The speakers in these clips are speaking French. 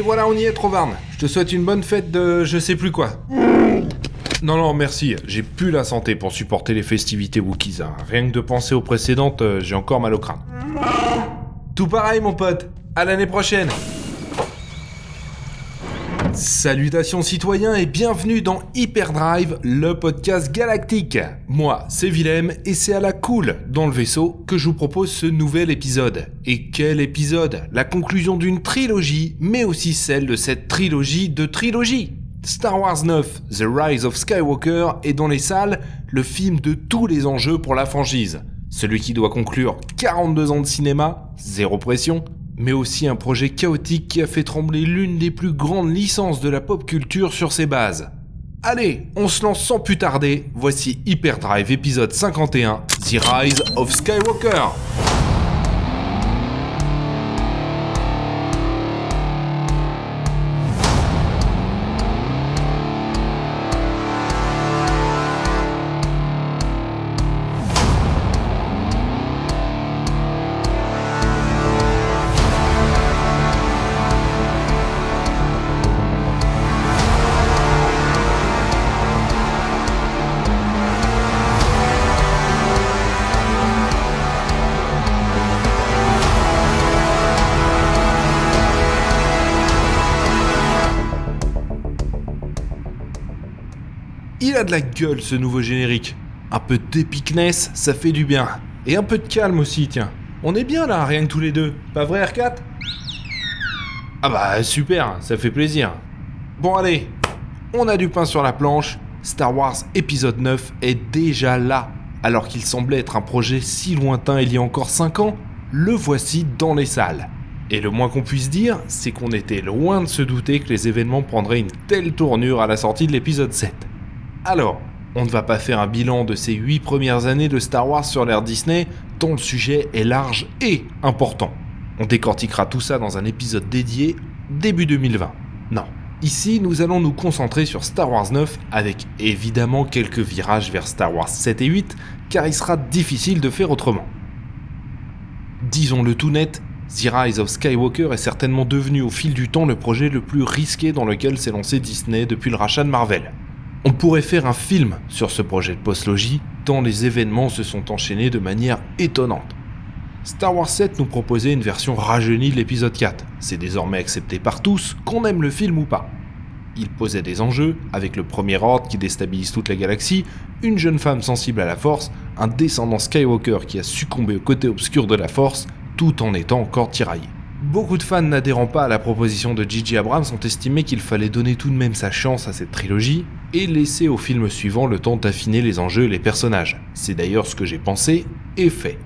Et voilà, on y est, Trovarne. Je te souhaite une bonne fête de je sais plus quoi. Non, non, merci. J'ai plus la santé pour supporter les festivités Wookiees. hein. Rien que de penser aux précédentes, euh, j'ai encore mal au crâne. Tout pareil, mon pote. À l'année prochaine. Salutations citoyens et bienvenue dans Hyperdrive, le podcast galactique. Moi, c'est Willem et c'est à la cool dans le vaisseau que je vous propose ce nouvel épisode. Et quel épisode? La conclusion d'une trilogie, mais aussi celle de cette trilogie de trilogie. Star Wars 9, The Rise of Skywalker est dans les salles le film de tous les enjeux pour la franchise. Celui qui doit conclure 42 ans de cinéma, zéro pression, mais aussi un projet chaotique qui a fait trembler l'une des plus grandes licences de la pop culture sur ses bases. Allez, on se lance sans plus tarder, voici Hyperdrive épisode 51, The Rise of Skywalker. De la gueule ce nouveau générique. Un peu d'épicness, ça fait du bien. Et un peu de calme aussi, tiens. On est bien là, rien que tous les deux. Pas vrai, R4 Ah bah super, ça fait plaisir. Bon allez, on a du pain sur la planche. Star Wars épisode 9 est déjà là. Alors qu'il semblait être un projet si lointain il y a encore 5 ans, le voici dans les salles. Et le moins qu'on puisse dire, c'est qu'on était loin de se douter que les événements prendraient une telle tournure à la sortie de l'épisode 7. Alors, on ne va pas faire un bilan de ces 8 premières années de Star Wars sur l'ère Disney, dont le sujet est large et important. On décortiquera tout ça dans un épisode dédié début 2020. Non. Ici, nous allons nous concentrer sur Star Wars 9 avec évidemment quelques virages vers Star Wars 7 et 8, car il sera difficile de faire autrement. Disons-le tout net, The Rise of Skywalker est certainement devenu au fil du temps le projet le plus risqué dans lequel s'est lancé Disney depuis le rachat de Marvel. On pourrait faire un film sur ce projet de postlogie, tant les événements se sont enchaînés de manière étonnante. Star Wars 7 nous proposait une version rajeunie de l'épisode 4. C'est désormais accepté par tous, qu'on aime le film ou pas. Il posait des enjeux, avec le premier ordre qui déstabilise toute la galaxie, une jeune femme sensible à la force, un descendant Skywalker qui a succombé au côté obscur de la force, tout en étant encore tiraillé. Beaucoup de fans n'adhérant pas à la proposition de J.J. Abrams ont estimé qu'il fallait donner tout de même sa chance à cette trilogie et laisser au film suivant le temps d'affiner les enjeux et les personnages. C'est d'ailleurs ce que j'ai pensé et fait.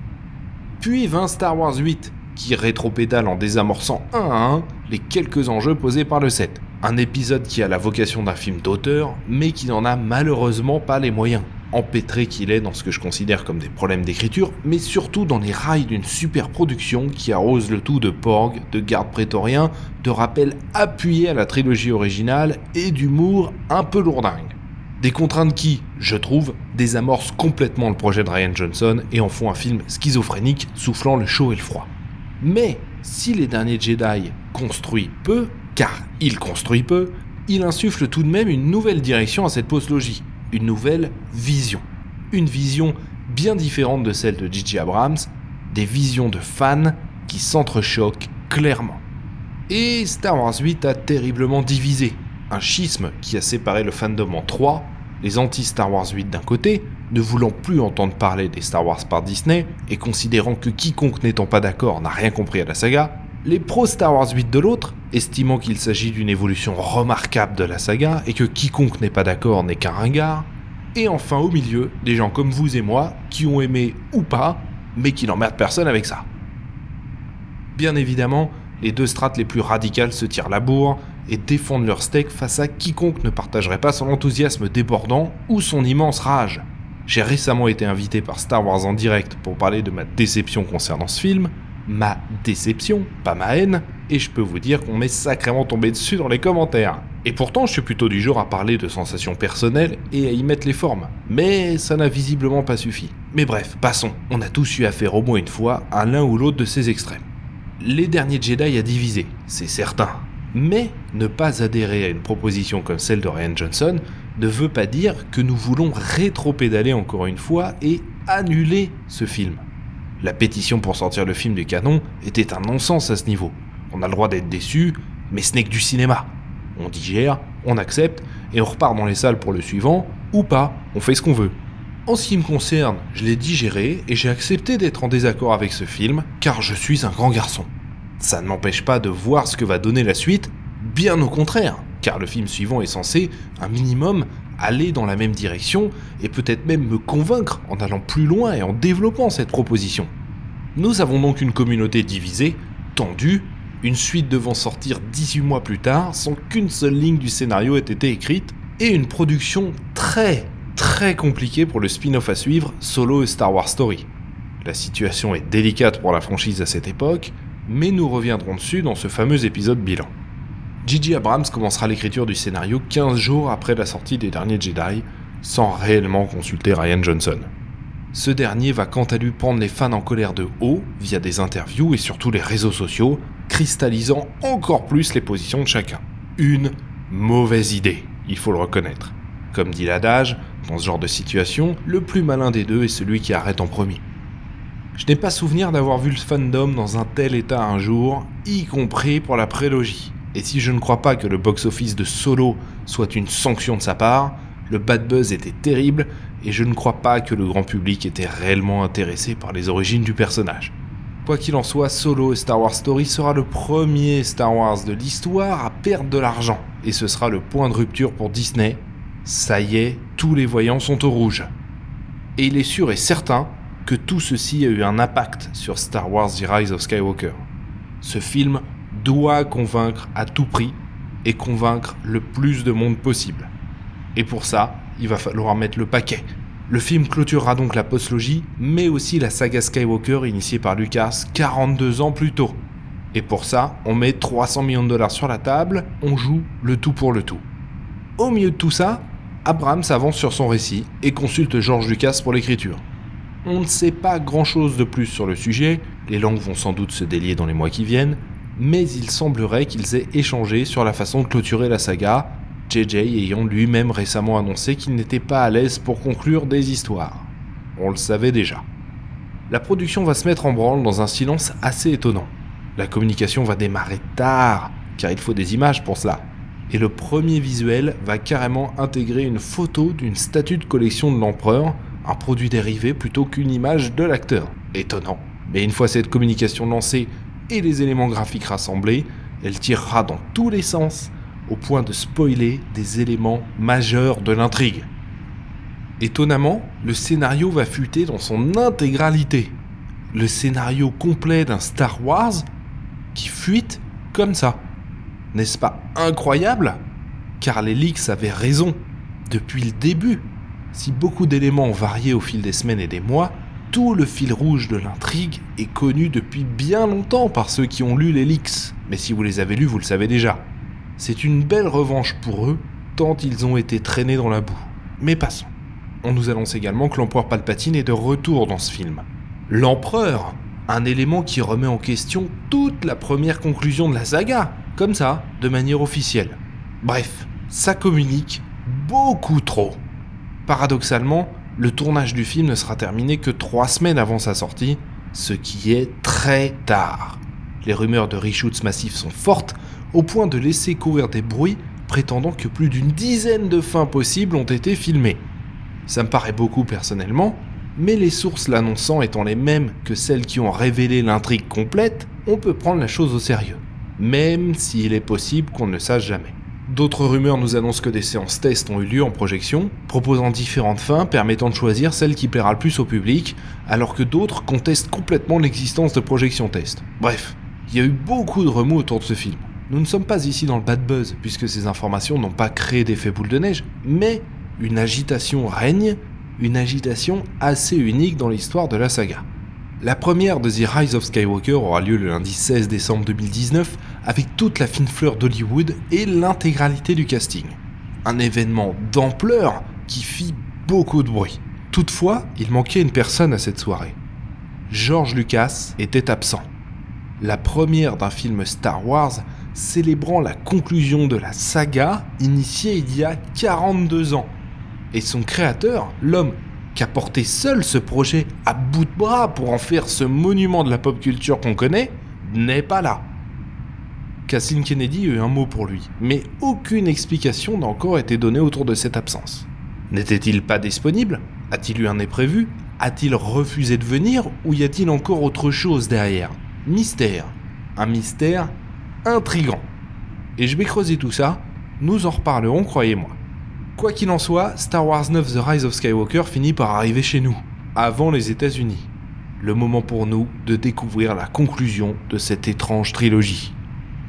Puis vint Star Wars 8, qui rétropédale en désamorçant un à un les quelques enjeux posés par le 7. Un épisode qui a la vocation d'un film d'auteur, mais qui n'en a malheureusement pas les moyens. Empêtré qu'il est dans ce que je considère comme des problèmes d'écriture, mais surtout dans les rails d'une super production qui arrose le tout de porg, de gardes prétoriens, de rappels appuyés à la trilogie originale et d'humour un peu lourdingue. Des contraintes qui, je trouve, désamorcent complètement le projet de Ryan Johnson et en font un film schizophrénique soufflant le chaud et le froid. Mais si les derniers Jedi construit peu, car il construit peu, il insuffle tout de même une nouvelle direction à cette postlogie, une nouvelle vision. Une vision bien différente de celle de J.J. Abrams, des visions de fans qui s'entrechoquent clairement. Et Star Wars 8 a terriblement divisé, un schisme qui a séparé le fandom en trois, les anti-Star Wars 8 d'un côté, ne voulant plus entendre parler des Star Wars par Disney et considérant que quiconque n'étant pas d'accord n'a rien compris à la saga, les pros Star Wars 8 de l'autre, estimant qu'il s'agit d'une évolution remarquable de la saga et que quiconque n'est pas d'accord n'est qu'un ringard, et enfin au milieu, des gens comme vous et moi qui ont aimé ou pas, mais qui n'emmerdent personne avec ça. Bien évidemment, les deux strates les plus radicales se tirent la bourre et défendent leur steak face à quiconque ne partagerait pas son enthousiasme débordant ou son immense rage. J'ai récemment été invité par Star Wars en direct pour parler de ma déception concernant ce film, ma déception, pas ma haine, et je peux vous dire qu'on m'est sacrément tombé dessus dans les commentaires. Et pourtant, je suis plutôt du genre à parler de sensations personnelles et à y mettre les formes. Mais ça n'a visiblement pas suffi. Mais bref, passons. On a tous eu affaire au moins une fois à l'un ou l'autre de ces extrêmes. Les derniers Jedi a divisé, c'est certain. Mais ne pas adhérer à une proposition comme celle de Ryan Johnson ne veut pas dire que nous voulons rétro-pédaler encore une fois et annuler ce film. La pétition pour sortir le film du canon était un non-sens à ce niveau. On a le droit d'être déçu, mais ce n'est que du cinéma. On digère, on accepte, et on repart dans les salles pour le suivant, ou pas, on fait ce qu'on veut. En ce qui me concerne, je l'ai digéré et j'ai accepté d'être en désaccord avec ce film, car je suis un grand garçon. Ça ne m'empêche pas de voir ce que va donner la suite, bien au contraire, car le film suivant est censé, un minimum, aller dans la même direction et peut-être même me convaincre en allant plus loin et en développant cette proposition. Nous avons donc une communauté divisée, tendue, une suite devant sortir 18 mois plus tard sans qu'une seule ligne du scénario ait été écrite, et une production très très compliquée pour le spin-off à suivre Solo et Star Wars Story. La situation est délicate pour la franchise à cette époque, mais nous reviendrons dessus dans ce fameux épisode bilan. Gigi Abrams commencera l'écriture du scénario 15 jours après la sortie des derniers Jedi, sans réellement consulter Ryan Johnson. Ce dernier va quant à lui prendre les fans en colère de haut via des interviews et surtout les réseaux sociaux, cristallisant encore plus les positions de chacun. Une mauvaise idée, il faut le reconnaître. Comme dit l'adage, dans ce genre de situation, le plus malin des deux est celui qui arrête en premier. Je n'ai pas souvenir d'avoir vu le fandom dans un tel état un jour, y compris pour la prélogie. Et si je ne crois pas que le box-office de Solo soit une sanction de sa part, le bad buzz était terrible et je ne crois pas que le grand public était réellement intéressé par les origines du personnage. Quoi qu'il en soit, Solo et Star Wars Story sera le premier Star Wars de l'histoire à perdre de l'argent, et ce sera le point de rupture pour Disney. Ça y est, tous les voyants sont au rouge. Et il est sûr et certain que tout ceci a eu un impact sur Star Wars The Rise of Skywalker. Ce film doit convaincre à tout prix et convaincre le plus de monde possible. Et pour ça, il va falloir mettre le paquet. Le film clôturera donc la postlogie, mais aussi la saga Skywalker initiée par Lucas 42 ans plus tôt. Et pour ça, on met 300 millions de dollars sur la table, on joue le tout pour le tout. Au milieu de tout ça, Abrams avance sur son récit et consulte George Lucas pour l'écriture. On ne sait pas grand chose de plus sur le sujet, les langues vont sans doute se délier dans les mois qui viennent, mais il semblerait qu'ils aient échangé sur la façon de clôturer la saga, JJ ayant lui-même récemment annoncé qu'il n'était pas à l'aise pour conclure des histoires. On le savait déjà. La production va se mettre en branle dans un silence assez étonnant. La communication va démarrer tard, car il faut des images pour cela. Et le premier visuel va carrément intégrer une photo d'une statue de collection de l'empereur, un produit dérivé plutôt qu'une image de l'acteur. Étonnant. Mais une fois cette communication lancée, et les éléments graphiques rassemblés, elle tirera dans tous les sens, au point de spoiler des éléments majeurs de l'intrigue. Étonnamment, le scénario va fuiter dans son intégralité. Le scénario complet d'un Star Wars qui fuite comme ça. N'est-ce pas incroyable? Car les leaks avaient raison. Depuis le début, si beaucoup d'éléments ont varié au fil des semaines et des mois, tout le fil rouge de l'intrigue est connu depuis bien longtemps par ceux qui ont lu les mais si vous les avez lus, vous le savez déjà. C'est une belle revanche pour eux, tant ils ont été traînés dans la boue. Mais passons. On nous annonce également que l'empereur Palpatine est de retour dans ce film. L'empereur Un élément qui remet en question toute la première conclusion de la saga, comme ça, de manière officielle. Bref, ça communique beaucoup trop. Paradoxalement, le tournage du film ne sera terminé que trois semaines avant sa sortie, ce qui est très tard. Les rumeurs de reshoots massifs sont fortes, au point de laisser courir des bruits prétendant que plus d'une dizaine de fins possibles ont été filmées. Ça me paraît beaucoup personnellement, mais les sources l'annonçant étant les mêmes que celles qui ont révélé l'intrigue complète, on peut prendre la chose au sérieux, même s'il est possible qu'on ne le sache jamais. D'autres rumeurs nous annoncent que des séances tests ont eu lieu en projection, proposant différentes fins permettant de choisir celle qui plaira le plus au public, alors que d'autres contestent complètement l'existence de projections test. Bref, il y a eu beaucoup de remous autour de ce film. Nous ne sommes pas ici dans le bad buzz, puisque ces informations n'ont pas créé d'effet boule de neige, mais une agitation règne, une agitation assez unique dans l'histoire de la saga. La première de The Rise of Skywalker aura lieu le lundi 16 décembre 2019 avec toute la fine fleur d'Hollywood et l'intégralité du casting. Un événement d'ampleur qui fit beaucoup de bruit. Toutefois, il manquait une personne à cette soirée. George Lucas était absent. La première d'un film Star Wars, célébrant la conclusion de la saga initiée il y a 42 ans. Et son créateur, l'homme qui a porté seul ce projet à bout de bras pour en faire ce monument de la pop culture qu'on connaît, n'est pas là. Kathleen Kennedy a eu un mot pour lui, mais aucune explication n'a encore été donnée autour de cette absence. N'était-il pas disponible? A-t-il eu un imprévu? A-t-il refusé de venir Ou y a-t-il encore autre chose derrière? Mystère. Un mystère intrigant. Et je vais creuser tout ça, nous en reparlerons, croyez-moi. Quoi qu'il en soit, Star Wars 9 The Rise of Skywalker finit par arriver chez nous, avant les États-Unis. Le moment pour nous de découvrir la conclusion de cette étrange trilogie.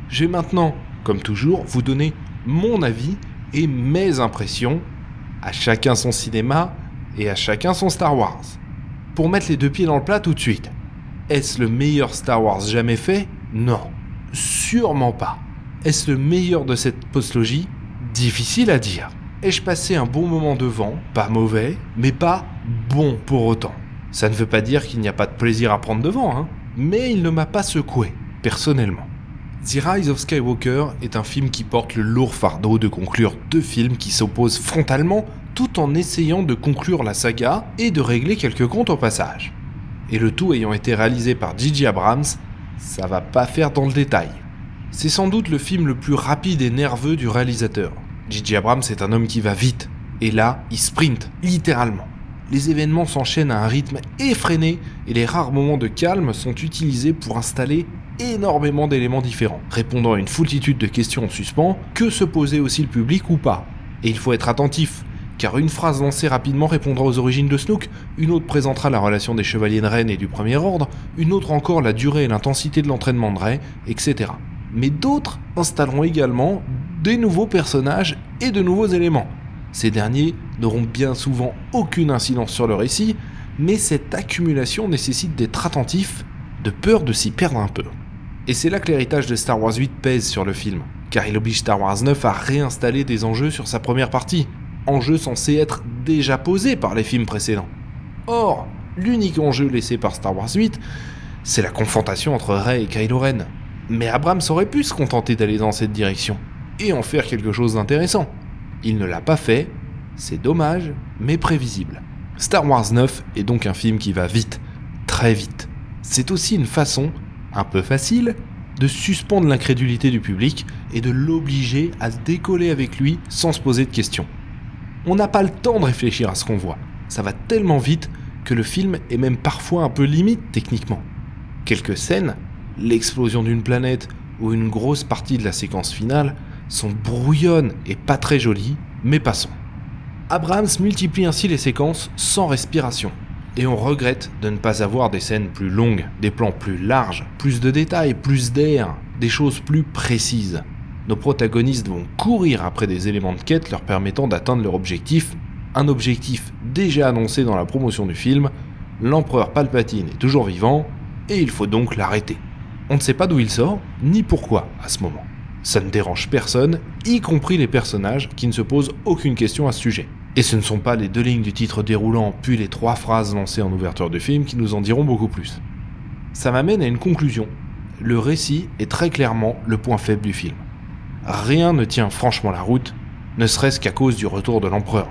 Je vais maintenant, comme toujours, vous donner mon avis et mes impressions, à chacun son cinéma et à chacun son Star Wars. Pour mettre les deux pieds dans le plat tout de suite. Est-ce le meilleur Star Wars jamais fait? Non, sûrement pas. Est-ce le meilleur de cette postlogie? Difficile à dire. Ai-je passé un bon moment devant? Pas mauvais, mais pas bon pour autant. Ça ne veut pas dire qu'il n'y a pas de plaisir à prendre devant, hein, mais il ne m'a pas secoué, personnellement. The Rise of Skywalker est un film qui porte le lourd fardeau de conclure deux films qui s'opposent frontalement tout en essayant de conclure la saga et de régler quelques comptes au passage. Et le tout ayant été réalisé par J.J. Abrams, ça va pas faire dans le détail. C'est sans doute le film le plus rapide et nerveux du réalisateur. J.J. Abrams est un homme qui va vite, et là, il sprint, littéralement. Les événements s'enchaînent à un rythme effréné et les rares moments de calme sont utilisés pour installer énormément d'éléments différents, répondant à une foultitude de questions en suspens, que se posait aussi le public ou pas. Et il faut être attentif, car une phrase lancée rapidement répondra aux origines de Snook, une autre présentera la relation des chevaliers de Rennes et du Premier Ordre, une autre encore la durée et l'intensité de l'entraînement de Rey, etc. Mais d'autres installeront également des nouveaux personnages et de nouveaux éléments. Ces derniers n'auront bien souvent aucune incidence sur le récit, mais cette accumulation nécessite d'être attentif, de peur de s'y perdre un peu. Et c'est là que l'héritage de Star Wars 8 pèse sur le film, car il oblige Star Wars 9 à réinstaller des enjeux sur sa première partie, enjeux censés être déjà posés par les films précédents. Or, l'unique enjeu laissé par Star Wars 8, c'est la confrontation entre Rey et Kylo Ren. Mais Abrams aurait pu se contenter d'aller dans cette direction, et en faire quelque chose d'intéressant. Il ne l'a pas fait, c'est dommage, mais prévisible. Star Wars 9 est donc un film qui va vite, très vite. C'est aussi une façon un peu facile de suspendre l'incrédulité du public et de l'obliger à décoller avec lui sans se poser de questions. On n'a pas le temps de réfléchir à ce qu'on voit. Ça va tellement vite que le film est même parfois un peu limite techniquement. Quelques scènes, l'explosion d'une planète ou une grosse partie de la séquence finale, sont brouillonnes et pas très jolies, mais passons. Abrams multiplie ainsi les séquences sans respiration, et on regrette de ne pas avoir des scènes plus longues, des plans plus larges, plus de détails, plus d'air, des choses plus précises. Nos protagonistes vont courir après des éléments de quête leur permettant d'atteindre leur objectif, un objectif déjà annoncé dans la promotion du film, l'empereur Palpatine est toujours vivant, et il faut donc l'arrêter. On ne sait pas d'où il sort, ni pourquoi à ce moment. Ça ne dérange personne, y compris les personnages qui ne se posent aucune question à ce sujet. Et ce ne sont pas les deux lignes du titre déroulant puis les trois phrases lancées en ouverture de film qui nous en diront beaucoup plus. Ça m'amène à une conclusion. Le récit est très clairement le point faible du film. Rien ne tient franchement la route, ne serait-ce qu'à cause du retour de l'empereur.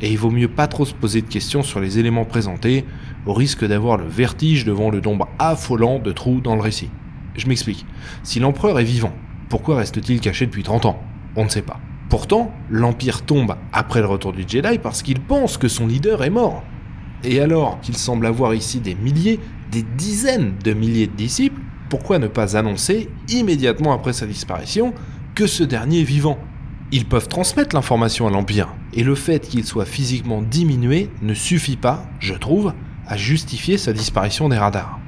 Et il vaut mieux pas trop se poser de questions sur les éléments présentés, au risque d'avoir le vertige devant le nombre affolant de trous dans le récit. Je m'explique. Si l'empereur est vivant, pourquoi reste-t-il caché depuis 30 ans? On ne sait pas. Pourtant, l'Empire tombe après le retour du Jedi parce qu'il pense que son leader est mort. Et alors qu'il semble avoir ici des milliers, des dizaines de milliers de disciples, pourquoi ne pas annoncer, immédiatement après sa disparition, que ce dernier est vivant? Ils peuvent transmettre l'information à l'Empire, et le fait qu'il soit physiquement diminué ne suffit pas, je trouve, à justifier sa disparition des radars.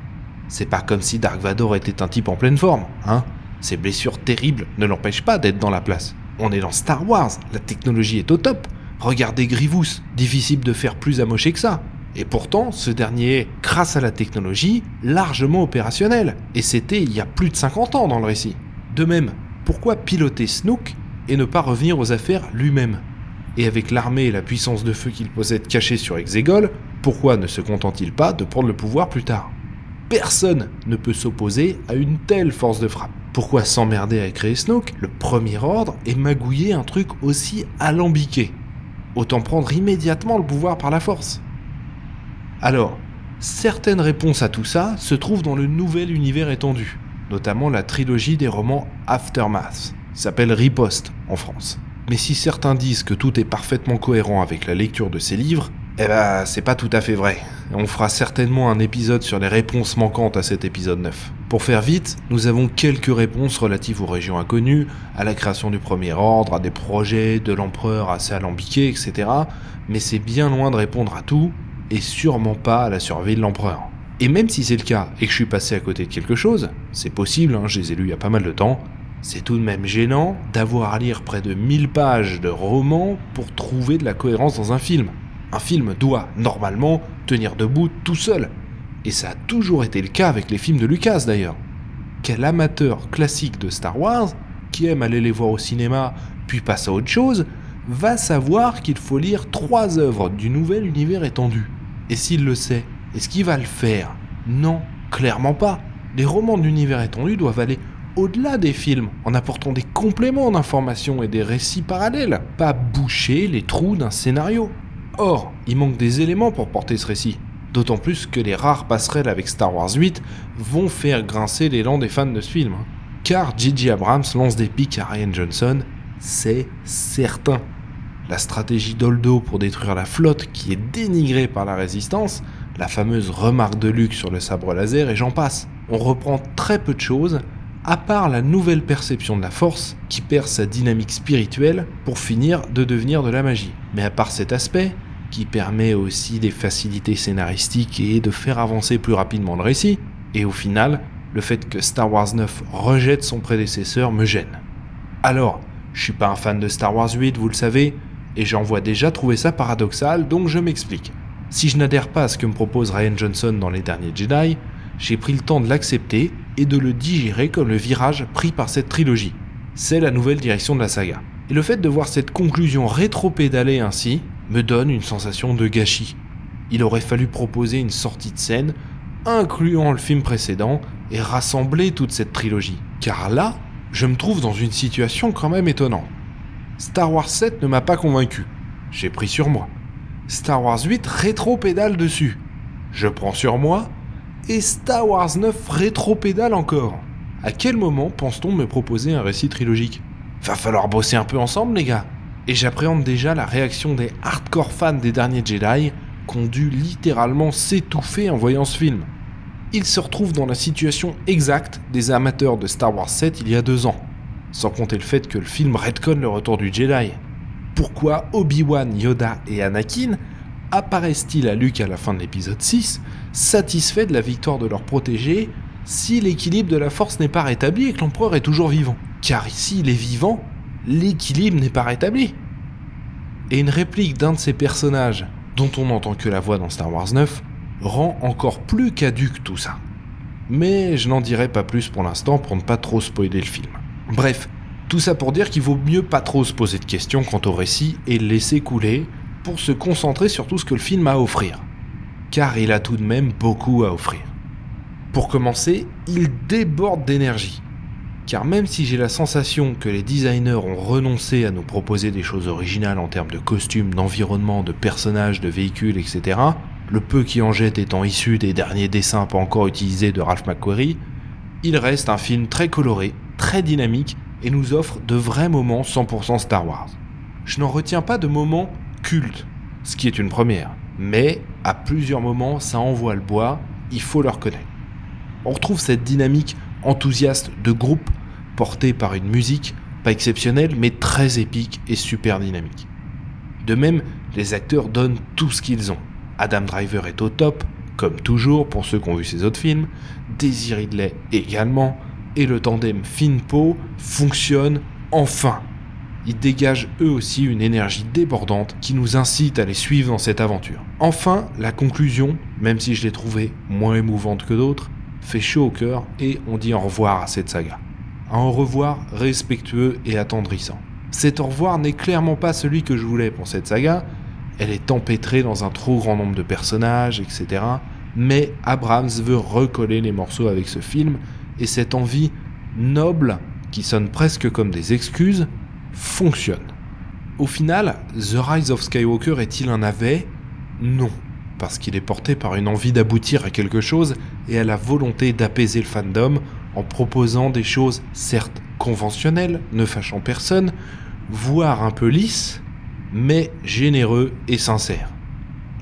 C'est pas comme si Dark Vador était un type en pleine forme, hein? Ses blessures terribles ne l'empêchent pas d'être dans la place. On est dans Star Wars, la technologie est au top. Regardez Grievous, difficile de faire plus amoché que ça. Et pourtant, ce dernier est, grâce à la technologie, largement opérationnel. Et c'était il y a plus de 50 ans dans le récit. De même, pourquoi piloter Snook et ne pas revenir aux affaires lui-même? Et avec l'armée et la puissance de feu qu'il possède cachée sur Exegol, pourquoi ne se content-il pas de prendre le pouvoir plus tard? Personne ne peut s'opposer à une telle force de frappe Pourquoi s'emmerder à créer Snoke, le premier ordre, et magouiller un truc aussi alambiqué Autant prendre immédiatement le pouvoir par la force. Alors, certaines réponses à tout ça se trouvent dans le nouvel univers étendu, notamment la trilogie des romans Aftermath, s'appelle Riposte en France. Mais si certains disent que tout est parfaitement cohérent avec la lecture de ces livres, eh ben, c'est pas tout à fait vrai. On fera certainement un épisode sur les réponses manquantes à cet épisode 9. Pour faire vite, nous avons quelques réponses relatives aux régions inconnues, à la création du premier ordre, à des projets de l'empereur assez alambiqués, etc. Mais c'est bien loin de répondre à tout, et sûrement pas à la survie de l'empereur. Et même si c'est le cas et que je suis passé à côté de quelque chose, c'est possible, hein, je les ai lus il y a pas mal de temps, c'est tout de même gênant d'avoir à lire près de 1000 pages de romans pour trouver de la cohérence dans un film. Un film doit, normalement, tenir debout tout seul. Et ça a toujours été le cas avec les films de Lucas d'ailleurs. Quel amateur classique de Star Wars, qui aime aller les voir au cinéma puis passe à autre chose, va savoir qu'il faut lire trois œuvres du nouvel univers étendu. Et s'il le sait, est-ce qu'il va le faire? Non, clairement pas. Les romans d'univers étendu doivent aller au-delà des films, en apportant des compléments d'informations et des récits parallèles, pas boucher les trous d'un scénario. Or, il manque des éléments pour porter ce récit. D'autant plus que les rares passerelles avec Star Wars 8 vont faire grincer l'élan des fans de ce film. Car J.J. Abrams lance des pics à Ryan Johnson, c'est certain. La stratégie d'Oldo pour détruire la flotte qui est dénigrée par la résistance, la fameuse remarque de Luke sur le sabre laser et j'en passe. On reprend très peu de choses, à part la nouvelle perception de la force qui perd sa dynamique spirituelle pour finir de devenir de la magie. Mais à part cet aspect, qui permet aussi des facilités scénaristiques et de faire avancer plus rapidement le récit, et au final, le fait que Star Wars 9 rejette son prédécesseur me gêne. Alors, je suis pas un fan de Star Wars 8, vous le savez, et j'en vois déjà trouver ça paradoxal, donc je m'explique. Si je n'adhère pas à ce que me propose Ryan Johnson dans les derniers Jedi, j'ai pris le temps de l'accepter et de le digérer comme le virage pris par cette trilogie. C'est la nouvelle direction de la saga. Et le fait de voir cette conclusion rétro-pédalée ainsi me donne une sensation de gâchis. Il aurait fallu proposer une sortie de scène incluant le film précédent et rassembler toute cette trilogie. Car là, je me trouve dans une situation quand même étonnante. Star Wars 7 ne m'a pas convaincu. J'ai pris sur moi. Star Wars 8 rétro-pédale dessus. Je prends sur moi et Star Wars 9 rétro-pédale encore. À quel moment pense-t-on me proposer un récit trilogique? Va falloir bosser un peu ensemble, les gars. Et j'appréhende déjà la réaction des hardcore fans des derniers Jedi qui ont dû littéralement s'étouffer en voyant ce film. Ils se retrouvent dans la situation exacte des amateurs de Star Wars 7 il y a deux ans, sans compter le fait que le film redconne le retour du Jedi. Pourquoi Obi-Wan, Yoda et Anakin apparaissent-ils à Luke à la fin de l'épisode 6, satisfaits de la victoire de leur protégé, si l'équilibre de la force n'est pas rétabli et que l'empereur est toujours vivant? Car ici, il est vivant, l'équilibre n'est pas rétabli. Et une réplique d'un de ces personnages, dont on n'entend que la voix dans Star Wars 9, rend encore plus caduque tout ça. Mais je n'en dirai pas plus pour l'instant pour ne pas trop spoiler le film. Bref, tout ça pour dire qu'il vaut mieux pas trop se poser de questions quant au récit et le laisser couler, pour se concentrer sur tout ce que le film a à offrir. Car il a tout de même beaucoup à offrir. Pour commencer, il déborde d'énergie. Car même si j'ai la sensation que les designers ont renoncé à nous proposer des choses originales en termes de costumes, d'environnement, de personnages, de véhicules, etc., le peu qui en jette étant issu des derniers dessins pas encore utilisés de Ralph McQuarrie, il reste un film très coloré, très dynamique et nous offre de vrais moments 100% Star Wars. Je n'en retiens pas de moments culte, ce qui est une première. Mais à plusieurs moments, ça envoie le bois, il faut le reconnaître. On retrouve cette dynamique enthousiaste de groupe portée par une musique pas exceptionnelle mais très épique et super dynamique. De même, les acteurs donnent tout ce qu'ils ont. Adam Driver est au top, comme toujours pour ceux qui ont vu ses autres films, Daisy Ridley également, et le tandem Finpo fonctionne enfin ils dégagent eux aussi une énergie débordante qui nous incite à les suivre dans cette aventure. Enfin, la conclusion, même si je l'ai trouvée moins émouvante que d'autres, fait chaud au cœur et on dit au revoir à cette saga. Un revoir respectueux et attendrissant. Cet au revoir n'est clairement pas celui que je voulais pour cette saga, elle est empêtrée dans un trop grand nombre de personnages, etc. Mais Abrams veut recoller les morceaux avec ce film, et cette envie nobles, qui sonnent presque comme des excuses, fonctionnent. Au final, The Rise of Skywalker est-il un navet? Non, parce qu'il est porté par une envie d'aboutir à quelque chose et à la volonté d'apaiser le fandom en proposant des choses certes conventionnelles, ne fâchant personne, voire un peu lisses, mais généreux et sincères.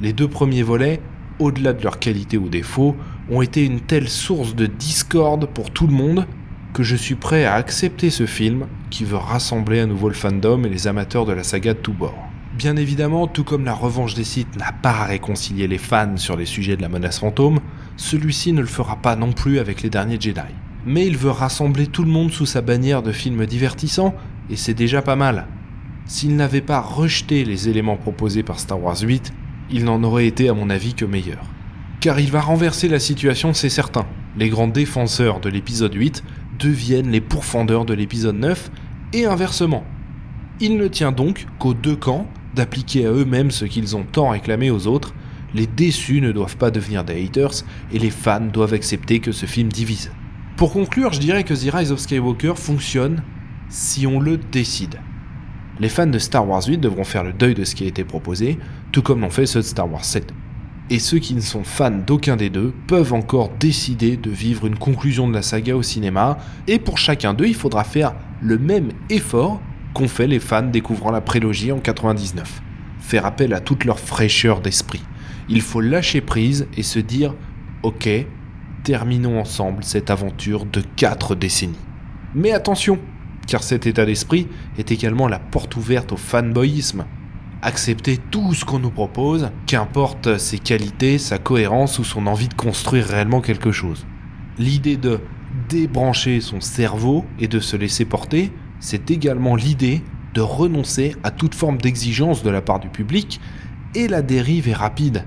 Les deux premiers volets, au-delà de leur qualité ou défaut, ont été une telle source de discorde pour tout le monde que je suis prêt à accepter ce film qui veut rassembler à nouveau le fandom et les amateurs de la saga de tous bords. Bien évidemment, tout comme la revanche des Sith n'a pas à réconcilier les fans sur les sujets de la menace fantôme, celui-ci ne le fera pas non plus avec les derniers Jedi. Mais il veut rassembler tout le monde sous sa bannière de films divertissants, et c'est déjà pas mal. S'il n'avait pas rejeté les éléments proposés par Star Wars 8, il n'en aurait été à mon avis que meilleur. Car il va renverser la situation, c'est certain. Les grands défenseurs de l'épisode 8 deviennent les pourfendeurs de l'épisode 9, et inversement. Il ne tient donc qu'aux deux camps d'appliquer à eux-mêmes ce qu'ils ont tant réclamé aux autres. Les déçus ne doivent pas devenir des haters, et les fans doivent accepter que ce film divise. Pour conclure, je dirais que The Rise of Skywalker fonctionne si on le décide. Les fans de Star Wars 8 devront faire le deuil de ce qui a été proposé, tout comme l'ont fait ceux de Star Wars 7. Et ceux qui ne sont fans d'aucun des deux peuvent encore décider de vivre une conclusion de la saga au cinéma, et pour chacun d'eux, il faudra faire le même effort qu'ont fait les fans découvrant la prélogie en 99. Faire appel à toute leur fraîcheur d'esprit. Il faut lâcher prise et se dire Ok, terminons ensemble cette aventure de 4 décennies. Mais attention, car cet état d'esprit est également la porte ouverte au fanboyisme. Accepter tout ce qu'on nous propose, qu'importe ses qualités, sa cohérence ou son envie de construire réellement quelque chose. L'idée de débrancher son cerveau et de se laisser porter, c'est également l'idée de renoncer à toute forme d'exigence de la part du public, et la dérive est rapide.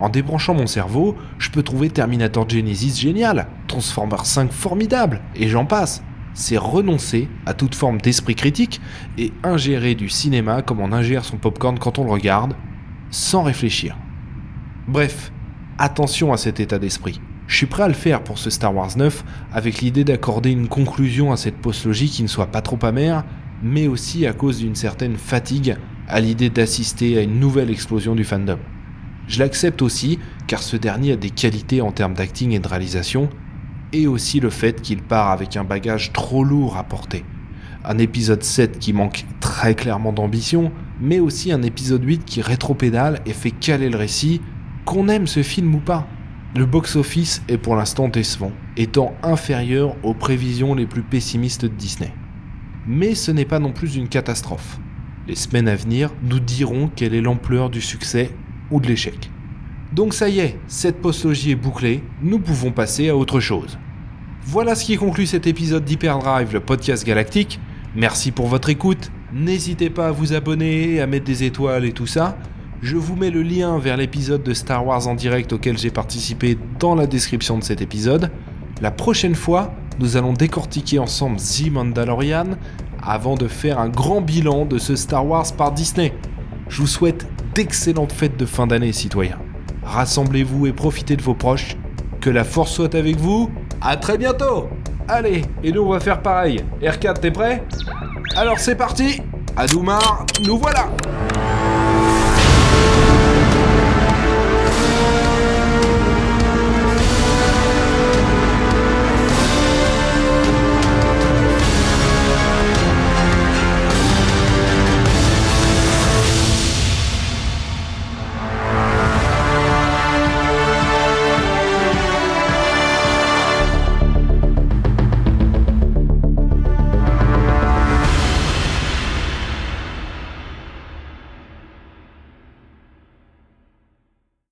En débranchant mon cerveau, je peux trouver Terminator Genesis génial, Transformers 5 formidable, et j'en passe c'est renoncer à toute forme d'esprit critique et ingérer du cinéma comme on ingère son popcorn quand on le regarde, sans réfléchir. Bref, attention à cet état d'esprit. Je suis prêt à le faire pour ce Star Wars 9 avec l'idée d'accorder une conclusion à cette post-logie qui ne soit pas trop amère, mais aussi à cause d'une certaine fatigue à l'idée d'assister à une nouvelle explosion du fandom. Je l'accepte aussi car ce dernier a des qualités en termes d'acting et de réalisation et aussi le fait qu'il part avec un bagage trop lourd à porter. Un épisode 7 qui manque très clairement d'ambition, mais aussi un épisode 8 qui rétropédale et fait caler le récit, qu'on aime ce film ou pas. Le box-office est pour l'instant décevant, étant inférieur aux prévisions les plus pessimistes de Disney. Mais ce n'est pas non plus une catastrophe. Les semaines à venir nous diront quelle est l'ampleur du succès ou de l'échec. Donc ça y est, cette postologie est bouclée, nous pouvons passer à autre chose. Voilà ce qui conclut cet épisode d'Hyperdrive, le podcast galactique. Merci pour votre écoute. N'hésitez pas à vous abonner, à mettre des étoiles et tout ça. Je vous mets le lien vers l'épisode de Star Wars en direct auquel j'ai participé dans la description de cet épisode. La prochaine fois, nous allons décortiquer ensemble The Mandalorian avant de faire un grand bilan de ce Star Wars par Disney. Je vous souhaite d'excellentes fêtes de fin d'année, citoyens rassemblez-vous et profitez de vos proches. Que la force soit avec vous. À très bientôt Allez, et nous on va faire pareil. R4, t'es prêt? Alors c'est parti Adoumar, nous voilà